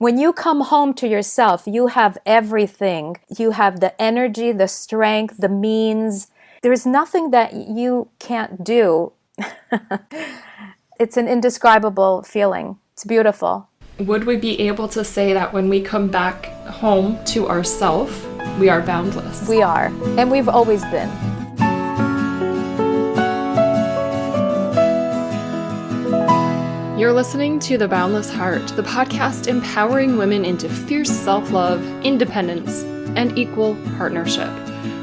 When you come home to yourself, you have everything. You have the energy, the strength, the means. There's nothing that you can't do. it's an indescribable feeling. It's beautiful. Would we be able to say that when we come back home to ourself, we are boundless? We are, and we've always been. You're listening to The Boundless Heart, the podcast empowering women into fierce self love, independence, and equal partnership.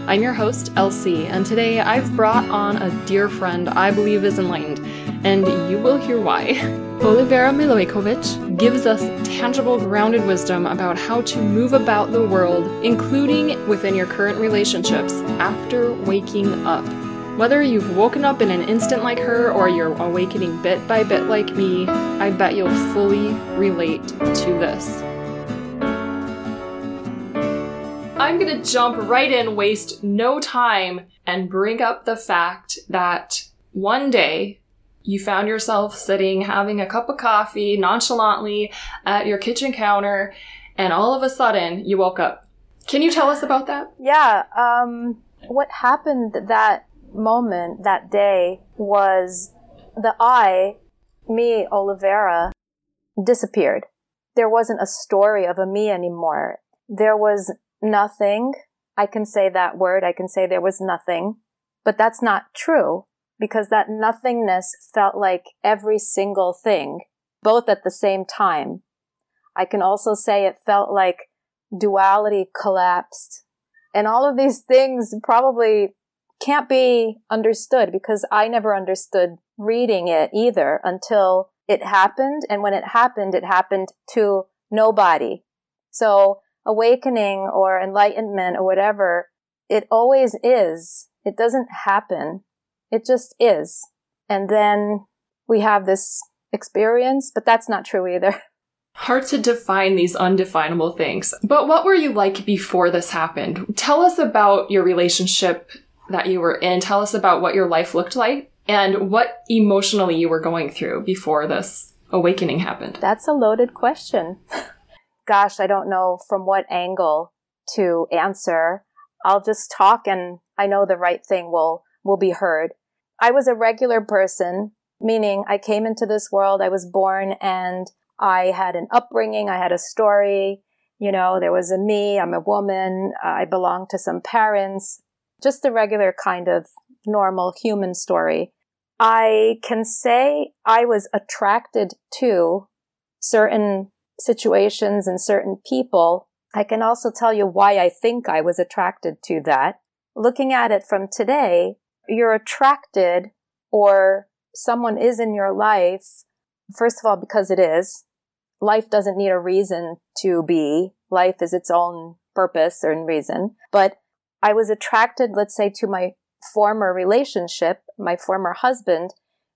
I'm your host, Elsie, and today I've brought on a dear friend I believe is enlightened, and you will hear why. Olivera Milojkovic gives us tangible, grounded wisdom about how to move about the world, including within your current relationships, after waking up. Whether you've woken up in an instant like her or you're awakening bit by bit like me, I bet you'll fully relate to this. I'm gonna jump right in, waste no time, and bring up the fact that one day you found yourself sitting having a cup of coffee nonchalantly at your kitchen counter, and all of a sudden you woke up. Can you tell us about that? Yeah, um, what happened that moment that day was the I, me, Olivera, disappeared. There wasn't a story of a me anymore. There was nothing. I can say that word. I can say there was nothing, but that's not true because that nothingness felt like every single thing, both at the same time. I can also say it felt like duality collapsed and all of these things probably can't be understood because I never understood reading it either until it happened. And when it happened, it happened to nobody. So awakening or enlightenment or whatever, it always is. It doesn't happen. It just is. And then we have this experience, but that's not true either. Hard to define these undefinable things. But what were you like before this happened? Tell us about your relationship that you were in. Tell us about what your life looked like and what emotionally you were going through before this awakening happened. That's a loaded question. Gosh, I don't know from what angle to answer. I'll just talk and I know the right thing will will be heard. I was a regular person, meaning I came into this world, I was born and I had an upbringing, I had a story, you know, there was a me, I'm a woman, I belong to some parents, just the regular kind of normal human story. I can say I was attracted to certain situations and certain people. I can also tell you why I think I was attracted to that. Looking at it from today, you're attracted or someone is in your life, first of all, because it is. Life doesn't need a reason to be. Life is its own purpose and reason. But I was attracted, let's say, to my former relationship, my former husband,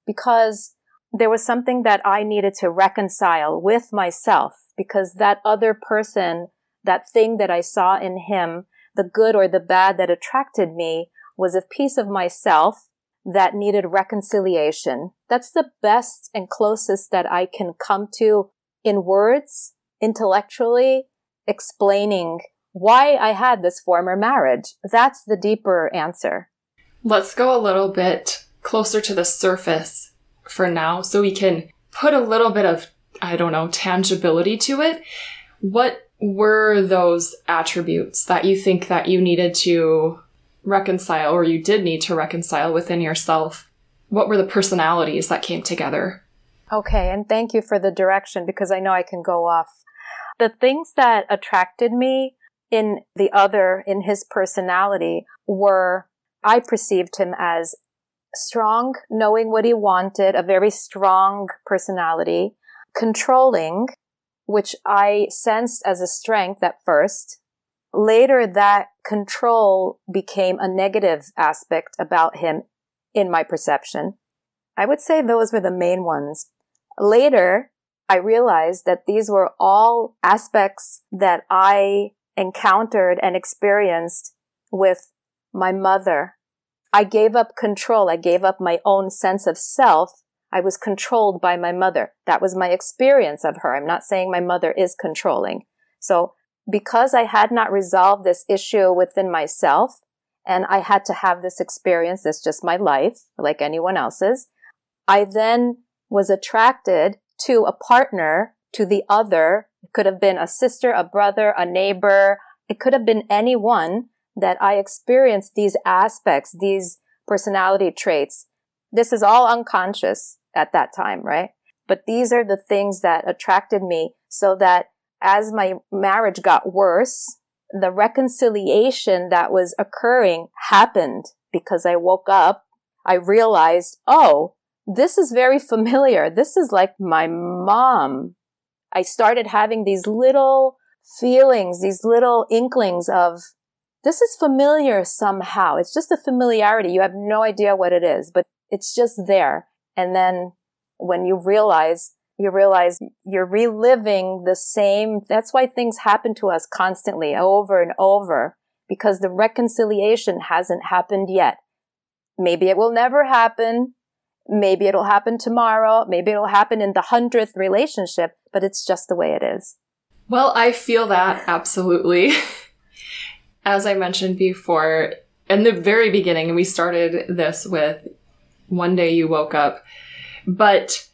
because there was something that I needed to reconcile with myself because that other person, that thing that I saw in him, the good or the bad that attracted me was a piece of myself that needed reconciliation. That's the best and closest that I can come to in words, intellectually, explaining why I had this former marriage. That's the deeper answer. Let's go a little bit closer to the surface for now so we can put a little bit of, I don't know, tangibility to it. What were those attributes that you think that you needed to reconcile or you did need to reconcile within yourself? What were the personalities that came together? Okay, and thank you for the direction because I know I can go off. The things that attracted me in the other, in his personality, were, I perceived him as strong, knowing what he wanted, a very strong personality, controlling, which I sensed as a strength at first. Later, that control became a negative aspect about him in my perception. I would say those were the main ones. Later, I realized that these were all aspects that I encountered and experienced with my mother. I gave up control. I gave up my own sense of self. I was controlled by my mother. That was my experience of her. I'm not saying my mother is controlling. So because I had not resolved this issue within myself and I had to have this experience, that's just my life, like anyone else's, I then was attracted to a partner, to the other. It could have been a sister, a brother, a neighbor. It could have been anyone that I experienced these aspects, these personality traits. This is all unconscious at that time, right? But these are the things that attracted me so that as my marriage got worse, the reconciliation that was occurring happened because I woke up. I realized, oh, this is very familiar. This is like my mom. I started having these little feelings, these little inklings of this is familiar somehow. It's just a familiarity. You have no idea what it is, but it's just there. And then when you realize, you realize you're reliving the same. That's why things happen to us constantly over and over because the reconciliation hasn't happened yet. Maybe it will never happen. Maybe it'll happen tomorrow. Maybe it'll happen in the hundredth relationship, but it's just the way it is. Well, I feel that absolutely. As I mentioned before, in the very beginning, we started this with one day you woke up, but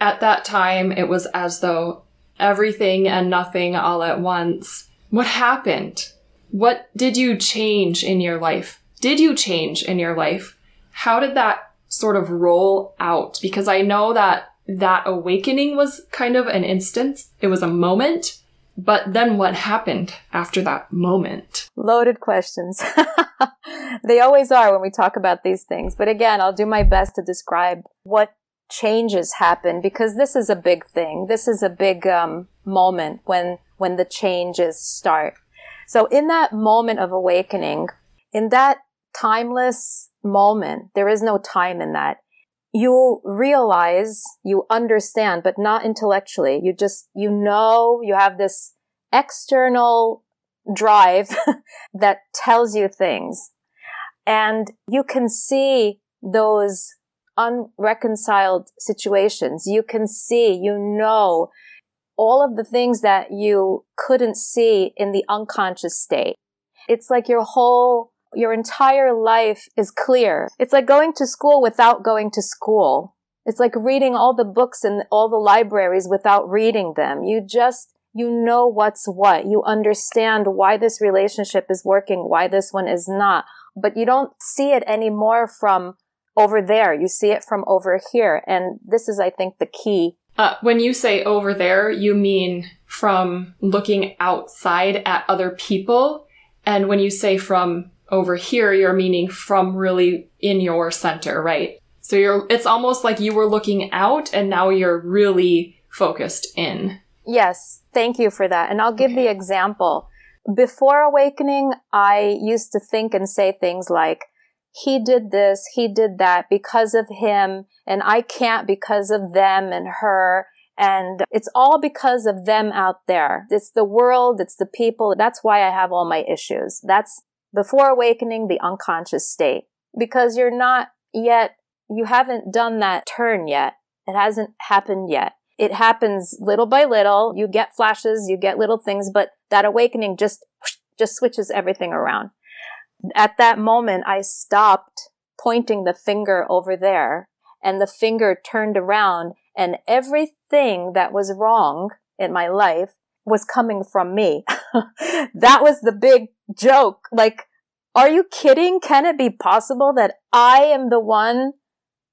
at that time, it was as though everything and nothing all at once. What happened? What did you change in your life? Did you change in your life? How did that sort of roll out? Because I know that that awakening was kind of an instance. It was a moment. But then what happened after that moment? Loaded questions. they always are when we talk about these things. But again, I'll do my best to describe what changes happen because this is a big thing. This is a big um, moment when when the changes start. So in that moment of awakening, in that timeless moment, there is no time in that you realize, you understand, but not intellectually. You just, you know, you have this external drive that tells you things. And you can see those unreconciled situations. You can see, you know, all of the things that you couldn't see in the unconscious state. It's like your whole your entire life is clear. It's like going to school without going to school. It's like reading all the books in all the libraries without reading them. You just, you know what's what. You understand why this relationship is working, why this one is not. But you don't see it anymore from over there. You see it from over here. And this is, I think, the key. Uh, when you say over there, you mean from looking outside at other people. And when you say from over here, you're meaning from really in your center, right? So you're, it's almost like you were looking out and now you're really focused in. Yes. Thank you for that. And I'll give okay. the example. Before awakening, I used to think and say things like, he did this, he did that because of him, and I can't because of them and her. And it's all because of them out there. It's the world, it's the people. That's why I have all my issues. That's before awakening the unconscious state because you're not yet, you haven't done that turn yet. It hasn't happened yet. It happens little by little. You get flashes, you get little things, but that awakening just, just switches everything around. At that moment, I stopped pointing the finger over there and the finger turned around and everything that was wrong in my life was coming from me. that was the big joke. Like, are you kidding? Can it be possible that I am the one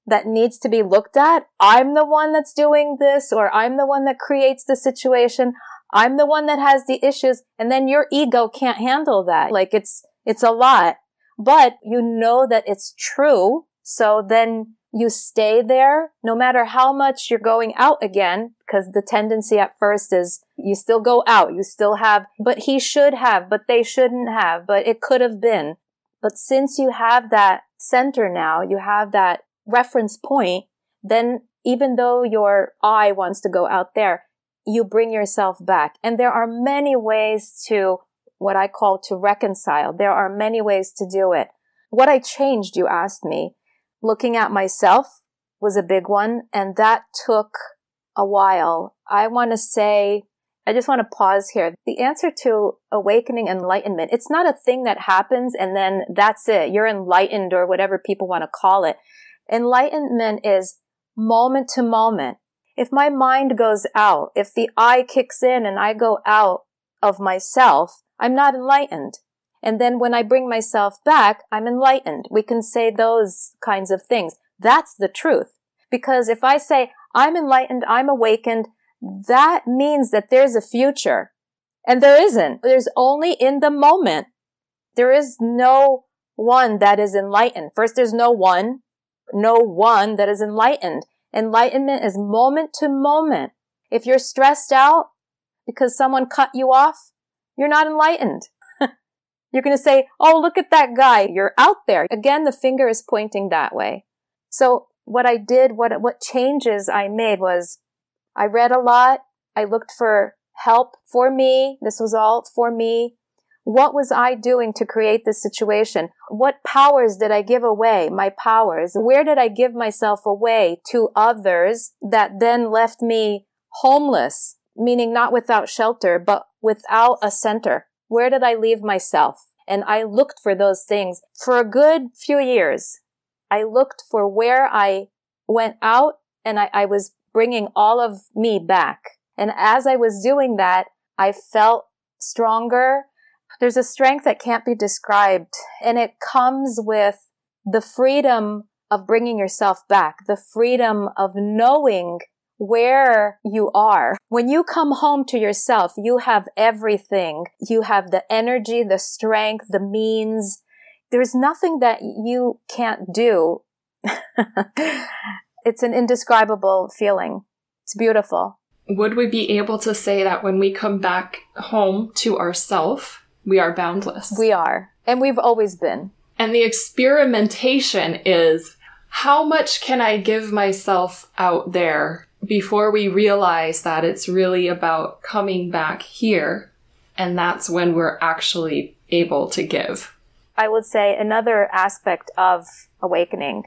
that needs to be looked at? I'm the one that's doing this, or I'm the one that creates the situation. I'm the one that has the issues. And then your ego can't handle that. Like, it's, it's a lot, but you know that it's true. So then you stay there no matter how much you're going out again, because the tendency at first is you still go out, you still have, but he should have, but they shouldn't have, but it could have been. But since you have that center now, you have that reference point, then even though your eye wants to go out there, you bring yourself back. And there are many ways to what I call to reconcile. There are many ways to do it. What I changed, you asked me, looking at myself was a big one. And that took a while. I want to say, I just want to pause here. The answer to awakening enlightenment, it's not a thing that happens and then that's it. You're enlightened or whatever people want to call it. Enlightenment is moment to moment. If my mind goes out, if the I kicks in and I go out of myself, I'm not enlightened. And then when I bring myself back, I'm enlightened. We can say those kinds of things. That's the truth. Because if I say, I'm enlightened, I'm awakened, that means that there's a future. And there isn't. There's only in the moment. There is no one that is enlightened. First, there's no one, no one that is enlightened. Enlightenment is moment to moment. If you're stressed out because someone cut you off, you're not enlightened. You're going to say, Oh, look at that guy. You're out there. Again, the finger is pointing that way. So what I did, what, what changes I made was I read a lot. I looked for help for me. This was all for me. What was I doing to create this situation? What powers did I give away? My powers. Where did I give myself away to others that then left me homeless, meaning not without shelter, but without a center? Where did I leave myself? And I looked for those things for a good few years. I looked for where I went out and I, I was bringing all of me back. And as I was doing that, I felt stronger. There's a strength that can't be described and it comes with the freedom of bringing yourself back, the freedom of knowing where you are. When you come home to yourself, you have everything. You have the energy, the strength, the means. There's nothing that you can't do. it's an indescribable feeling. It's beautiful. Would we be able to say that when we come back home to ourself, we are boundless? We are. And we've always been. And the experimentation is how much can I give myself out there before we realize that it's really about coming back here? And that's when we're actually able to give. I would say another aspect of awakening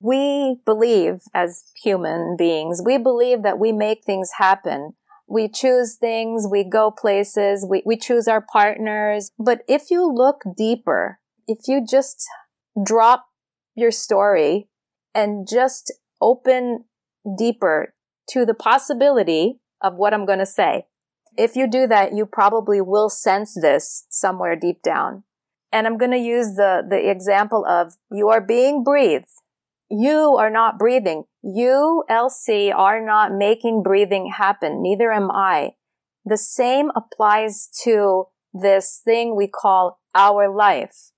we believe as human beings, we believe that we make things happen. We choose things, we go places, we, we choose our partners. But if you look deeper, if you just drop your story and just open deeper to the possibility of what I'm going to say, if you do that, you probably will sense this somewhere deep down. And I'm going to use the, the example of you are being breathed you are not breathing. You, Elsie, are not making breathing happen. Neither am I. The same applies to this thing we call our life.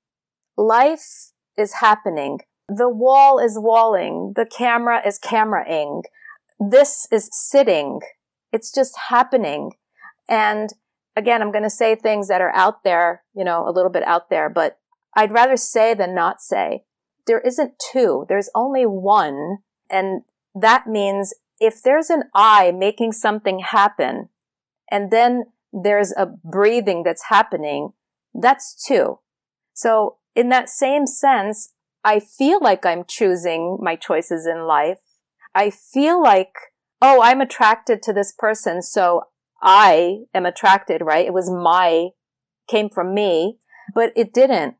Life is happening. The wall is walling. The camera is cameraing. This is sitting. It's just happening. And again, I'm going to say things that are out there, you know, a little bit out there, but I'd rather say than not say there isn't two, there's only one. And that means if there's an I making something happen and then there's a breathing that's happening, that's two. So in that same sense, I feel like I'm choosing my choices in life. I feel like, oh, I'm attracted to this person. So I am attracted, right? It was my, came from me, but it didn't.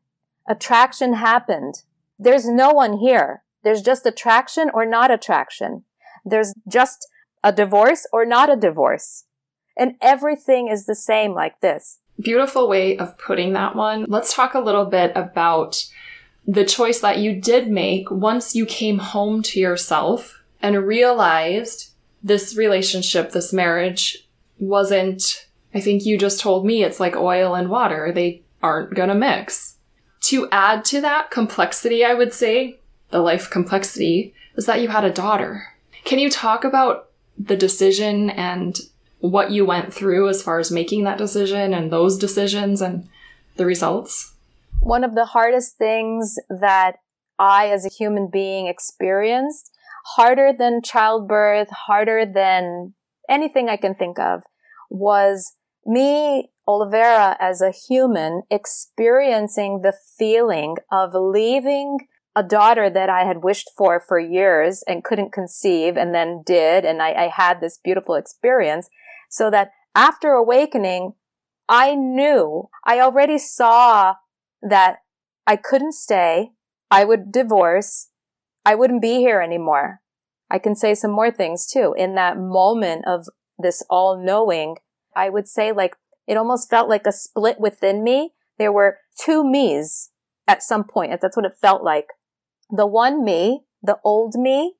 Attraction happened. There's no one here. There's just attraction or not attraction. There's just a divorce or not a divorce. And everything is the same like this. Beautiful way of putting that one. Let's talk a little bit about the choice that you did make once you came home to yourself and realized this relationship, this marriage wasn't, I think you just told me it's like oil and water. They aren't gonna mix. To add to that complexity, I would say, the life complexity, is that you had a daughter. Can you talk about the decision and what you went through as far as making that decision and those decisions and the results? One of the hardest things that I, as a human being, experienced, harder than childbirth, harder than anything I can think of, was me Olivera as a human experiencing the feeling of leaving a daughter that I had wished for for years and couldn't conceive and then did. And I, I had this beautiful experience so that after awakening, I knew I already saw that I couldn't stay. I would divorce. I wouldn't be here anymore. I can say some more things too. In that moment of this all knowing, I would say like it almost felt like a split within me. There were two me's at some point. That's what it felt like. The one me, the old me,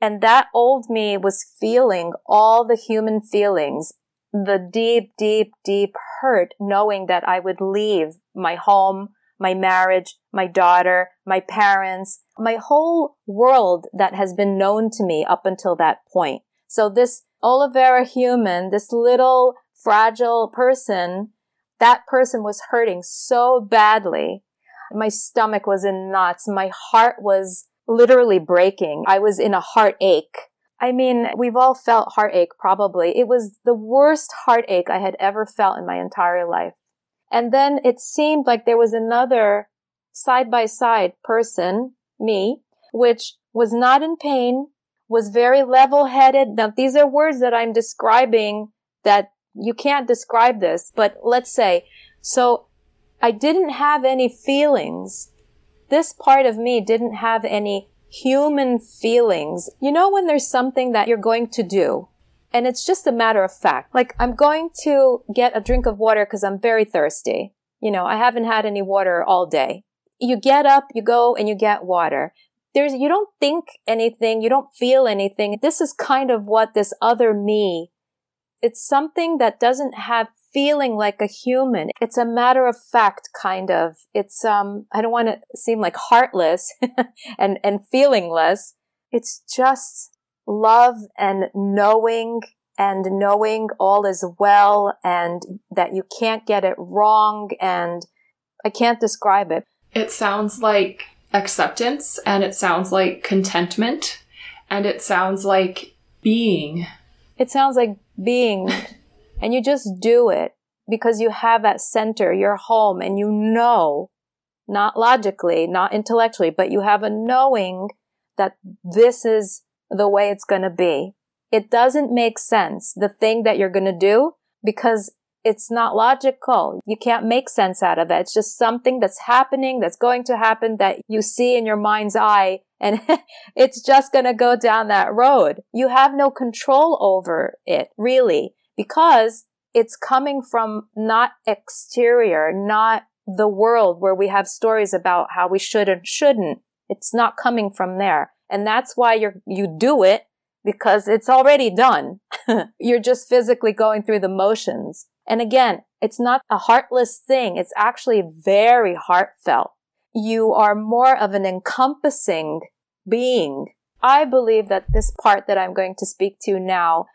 and that old me was feeling all the human feelings, the deep, deep, deep hurt knowing that I would leave my home, my marriage, my daughter, my parents, my whole world that has been known to me up until that point. So this Olivera human, this little fragile person, that person was hurting so badly. My stomach was in knots. My heart was literally breaking. I was in a heartache. I mean, we've all felt heartache probably. It was the worst heartache I had ever felt in my entire life. And then it seemed like there was another side by side person, me, which was not in pain, was very level headed. Now, these are words that I'm describing that you can't describe this, but let's say, so I didn't have any feelings. This part of me didn't have any human feelings. You know, when there's something that you're going to do and it's just a matter of fact. Like, I'm going to get a drink of water because I'm very thirsty. You know, I haven't had any water all day. You get up, you go and you get water. There's, you don't think anything, you don't feel anything. This is kind of what this other me, it's something that doesn't have feeling like a human. It's a matter of fact kind of. It's, um, I don't want to seem like heartless and, and feelingless. It's just love and knowing and knowing all is well and that you can't get it wrong and I can't describe it. It sounds like acceptance and it sounds like contentment and it sounds like being. It sounds like being and you just do it because you have that center, your home and you know, not logically, not intellectually, but you have a knowing that this is the way it's going to be. It doesn't make sense, the thing that you're going to do, because it's not logical. You can't make sense out of it. It's just something that's happening, that's going to happen that you see in your mind's eye and it's just going to go down that road. You have no control over it, really, because it's coming from not exterior, not the world where we have stories about how we should and shouldn't. It's not coming from there. And that's why you're, you do it because it's already done. you're just physically going through the motions. And again, it's not a heartless thing. It's actually very heartfelt. You are more of an encompassing being. I believe that this part that I'm going to speak to now,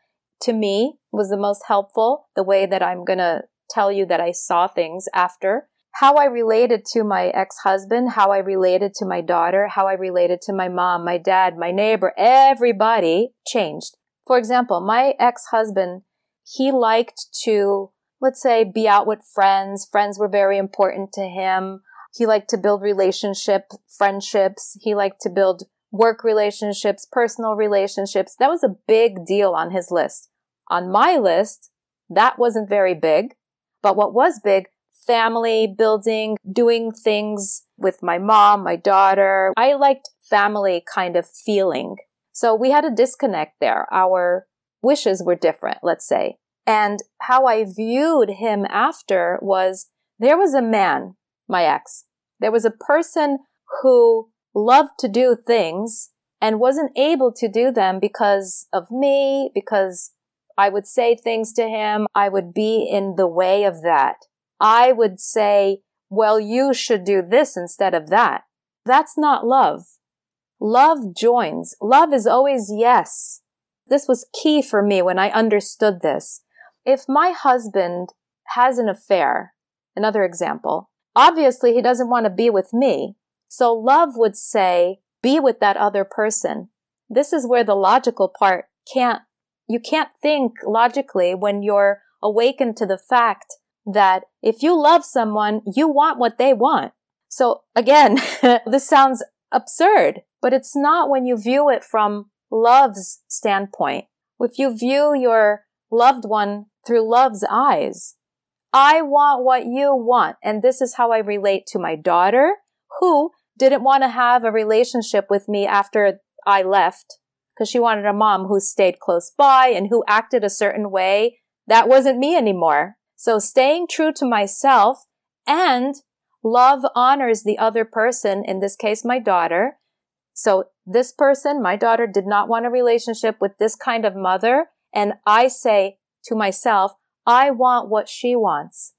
to me, was the most helpful. The way that I'm going to tell you that I saw things after how I related to my ex-husband, how I related to my daughter, how I related to my mom, my dad, my neighbor, everybody changed. For example, my ex-husband, he liked to, let's say, be out with friends. Friends were very important to him. He liked to build relationship, friendships. He liked to build work relationships, personal relationships. That was a big deal on his list. On my list, that wasn't very big. But what was big family building, doing things with my mom, my daughter. I liked family kind of feeling. So we had a disconnect there. Our wishes were different, let's say. And how I viewed him after was there was a man, my ex. There was a person who loved to do things and wasn't able to do them because of me, because I would say things to him. I would be in the way of that. I would say, well, you should do this instead of that. That's not love. Love joins. Love is always yes. This was key for me when I understood this. If my husband has an affair, another example, obviously he doesn't want to be with me. So love would say, be with that other person. This is where the logical part can't, you can't think logically when you're awakened to the fact that if you love someone, you want what they want. So again, this sounds absurd. But it's not when you view it from love's standpoint. If you view your loved one through love's eyes, I want what you want. And this is how I relate to my daughter who didn't want to have a relationship with me after I left because she wanted a mom who stayed close by and who acted a certain way. That wasn't me anymore. So staying true to myself and love honors the other person, in this case, my daughter. So this person, my daughter, did not want a relationship with this kind of mother. And I say to myself, I want what she wants.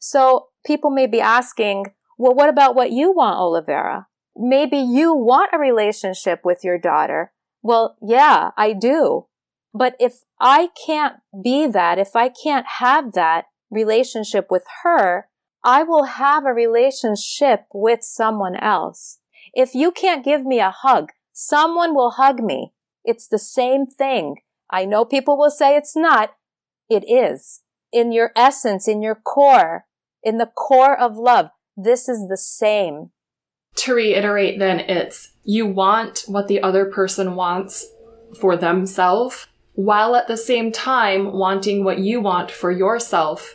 So people may be asking, well, what about what you want, Olivera? Maybe you want a relationship with your daughter. Well, yeah, I do. But if I can't be that, if I can't have that relationship with her, I will have a relationship with someone else. If you can't give me a hug, someone will hug me. It's the same thing. I know people will say it's not. It is. In your essence, in your core, in the core of love, this is the same. To reiterate, then, it's you want what the other person wants for themselves, while at the same time wanting what you want for yourself.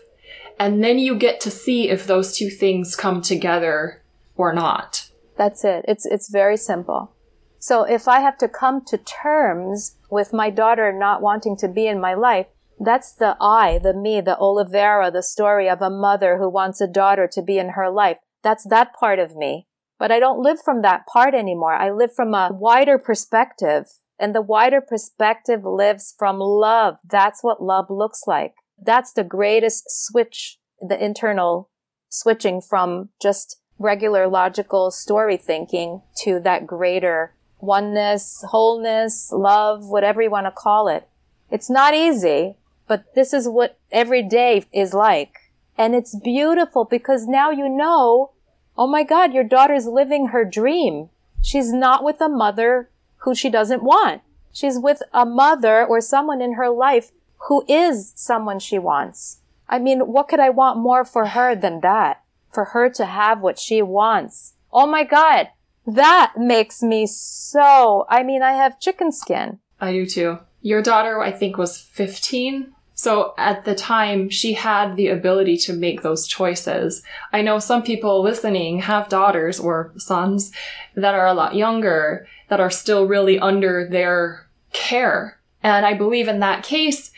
And then you get to see if those two things come together or not. That's it. It's, it's very simple. So if I have to come to terms with my daughter not wanting to be in my life, that's the I, the me, the Olivera, the story of a mother who wants a daughter to be in her life. That's that part of me. But I don't live from that part anymore. I live from a wider perspective. And the wider perspective lives from love. That's what love looks like. That's the greatest switch, the internal switching from just regular logical story thinking to that greater oneness, wholeness, love, whatever you want to call it. It's not easy, but this is what every day is like. And it's beautiful because now you know, oh my God, your daughter's living her dream. She's not with a mother who she doesn't want. She's with a mother or someone in her life who is someone she wants. I mean, what could I want more for her than that? For her to have what she wants. Oh my God. That makes me so, I mean, I have chicken skin. I do too. Your daughter, I think, was 15. So at the time, she had the ability to make those choices. I know some people listening have daughters or sons that are a lot younger, that are still really under their care. And I believe in that case,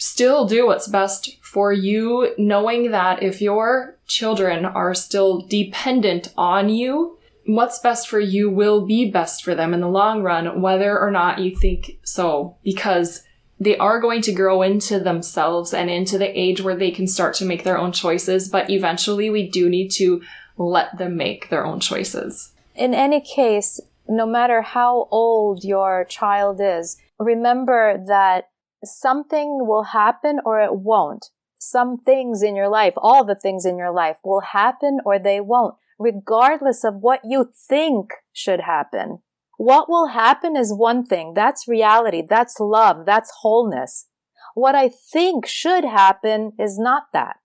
still do what's best for you, knowing that if your children are still dependent on you, what's best for you will be best for them in the long run, whether or not you think so, because they are going to grow into themselves and into the age where they can start to make their own choices. But eventually we do need to let them make their own choices. In any case, no matter how old your child is, remember that something will happen or it won't. Some things in your life, all the things in your life will happen or they won't regardless of what you think should happen. What will happen is one thing. That's reality. That's love. That's wholeness. What I think should happen is not that.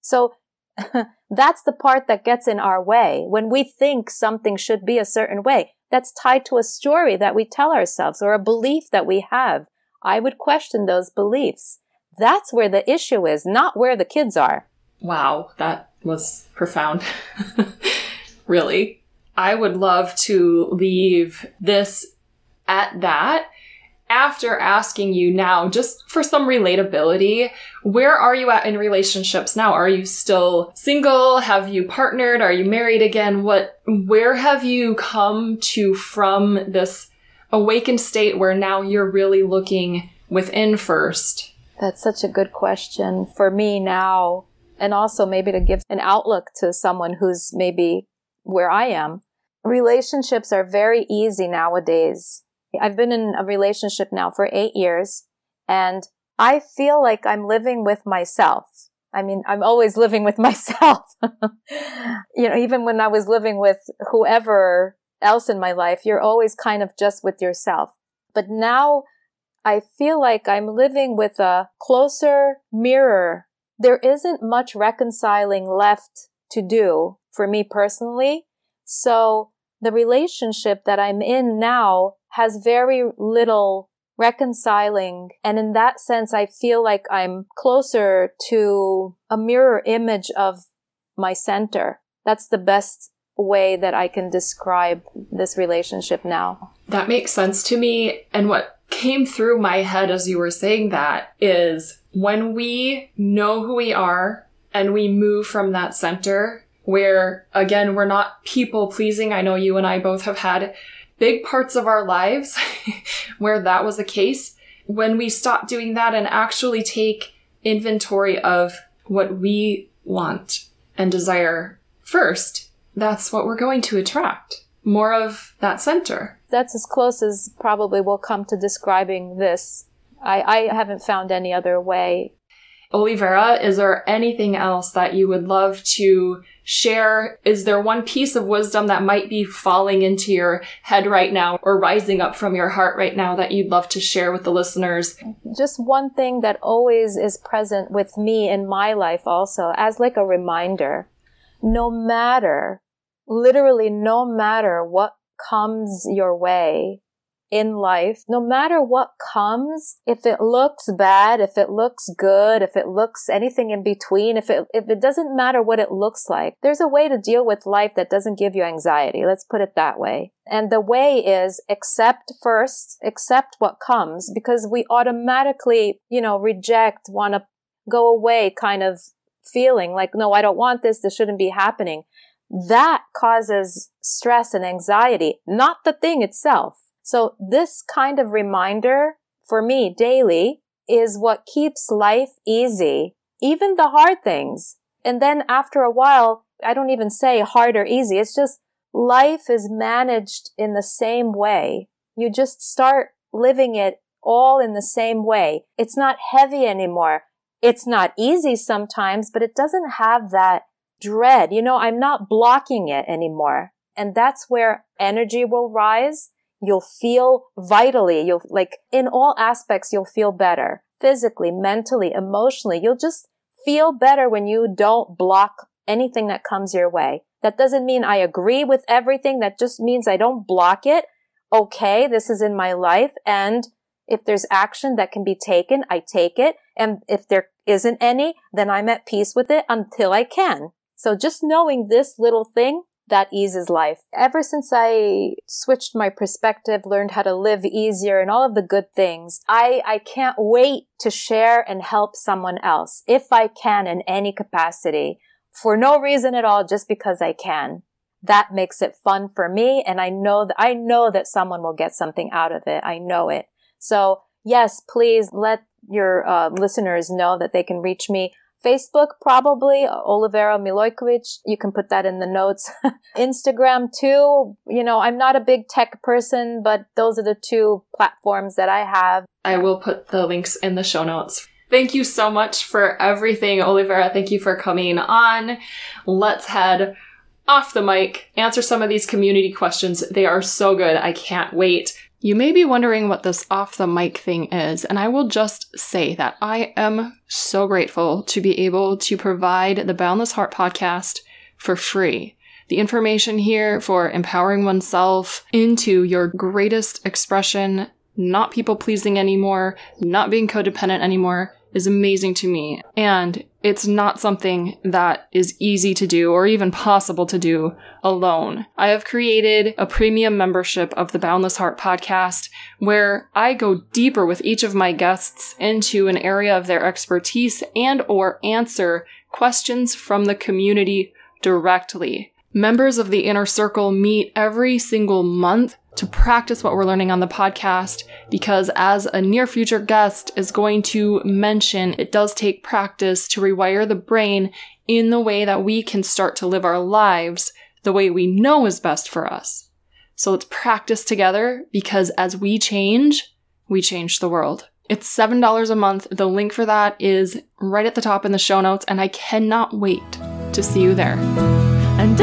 So that's the part that gets in our way. When we think something should be a certain way, that's tied to a story that we tell ourselves or a belief that we have. I would question those beliefs. That's where the issue is, not where the kids are. Wow, that was profound. really. I would love to leave this at that after asking you now, just for some relatability, where are you at in relationships now? Are you still single? Have you partnered? Are you married again? What, where have you come to from this awakened state where now you're really looking within first? That's such a good question for me now. And also maybe to give an outlook to someone who's maybe where I am, relationships are very easy nowadays. I've been in a relationship now for eight years and I feel like I'm living with myself. I mean, I'm always living with myself. you know, even when I was living with whoever else in my life, you're always kind of just with yourself. But now I feel like I'm living with a closer mirror. There isn't much reconciling left to do for me personally. So the relationship that I'm in now has very little reconciling. And in that sense, I feel like I'm closer to a mirror image of my center. That's the best way that I can describe this relationship now. That makes sense to me. And what came through my head as you were saying that is when we know who we are and we move from that center where again, we're not people pleasing. I know you and I both have had big parts of our lives where that was the case. When we stop doing that and actually take inventory of what we want and desire first, that's what we're going to attract. More of that center. That's as close as probably we'll come to describing this. I, I haven't found any other way. Olivera, is there anything else that you would love to share? Is there one piece of wisdom that might be falling into your head right now or rising up from your heart right now that you'd love to share with the listeners? Just one thing that always is present with me in my life also as like a reminder. No matter, literally no matter what comes your way, in life, no matter what comes, if it looks bad, if it looks good, if it looks anything in between, if it, if it doesn't matter what it looks like, there's a way to deal with life that doesn't give you anxiety. Let's put it that way. And the way is accept first, accept what comes because we automatically, you know, reject, want to go away kind of feeling like, no, I don't want this. This shouldn't be happening. That causes stress and anxiety, not the thing itself. So this kind of reminder for me daily is what keeps life easy, even the hard things. And then after a while, I don't even say hard or easy. It's just life is managed in the same way. You just start living it all in the same way. It's not heavy anymore. It's not easy sometimes, but it doesn't have that dread. You know, I'm not blocking it anymore. And that's where energy will rise You'll feel vitally, you'll like in all aspects, you'll feel better physically, mentally, emotionally. You'll just feel better when you don't block anything that comes your way. That doesn't mean I agree with everything. That just means I don't block it. Okay, this is in my life. And if there's action that can be taken, I take it. And if there isn't any, then I'm at peace with it until I can. So just knowing this little thing that eases life. Ever since I switched my perspective, learned how to live easier and all of the good things, I, I can't wait to share and help someone else if I can in any capacity for no reason at all, just because I can. That makes it fun for me. And I know that, I know that someone will get something out of it. I know it. So yes, please let your uh, listeners know that they can reach me Facebook, probably Olivera Milojkovic. You can put that in the notes. Instagram too. You know, I'm not a big tech person, but those are the two platforms that I have. I will put the links in the show notes. Thank you so much for everything, Olivera. Thank you for coming on. Let's head off the mic, answer some of these community questions. They are so good. I can't wait. You may be wondering what this off the mic thing is, and I will just say that I am so grateful to be able to provide the Boundless Heart podcast for free. The information here for empowering oneself into your greatest expression, not people pleasing anymore, not being codependent anymore, is amazing to me. And it's not something that is easy to do or even possible to do alone. I have created a premium membership of the Boundless Heart podcast where I go deeper with each of my guests into an area of their expertise and or answer questions from the community directly. Members of the inner circle meet every single month to practice what we're learning on the podcast because as a near future guest is going to mention it does take practice to rewire the brain in the way that we can start to live our lives the way we know is best for us. So let's practice together because as we change, we change the world. It's $7 a month. The link for that is right at the top in the show notes and I cannot wait to see you there. And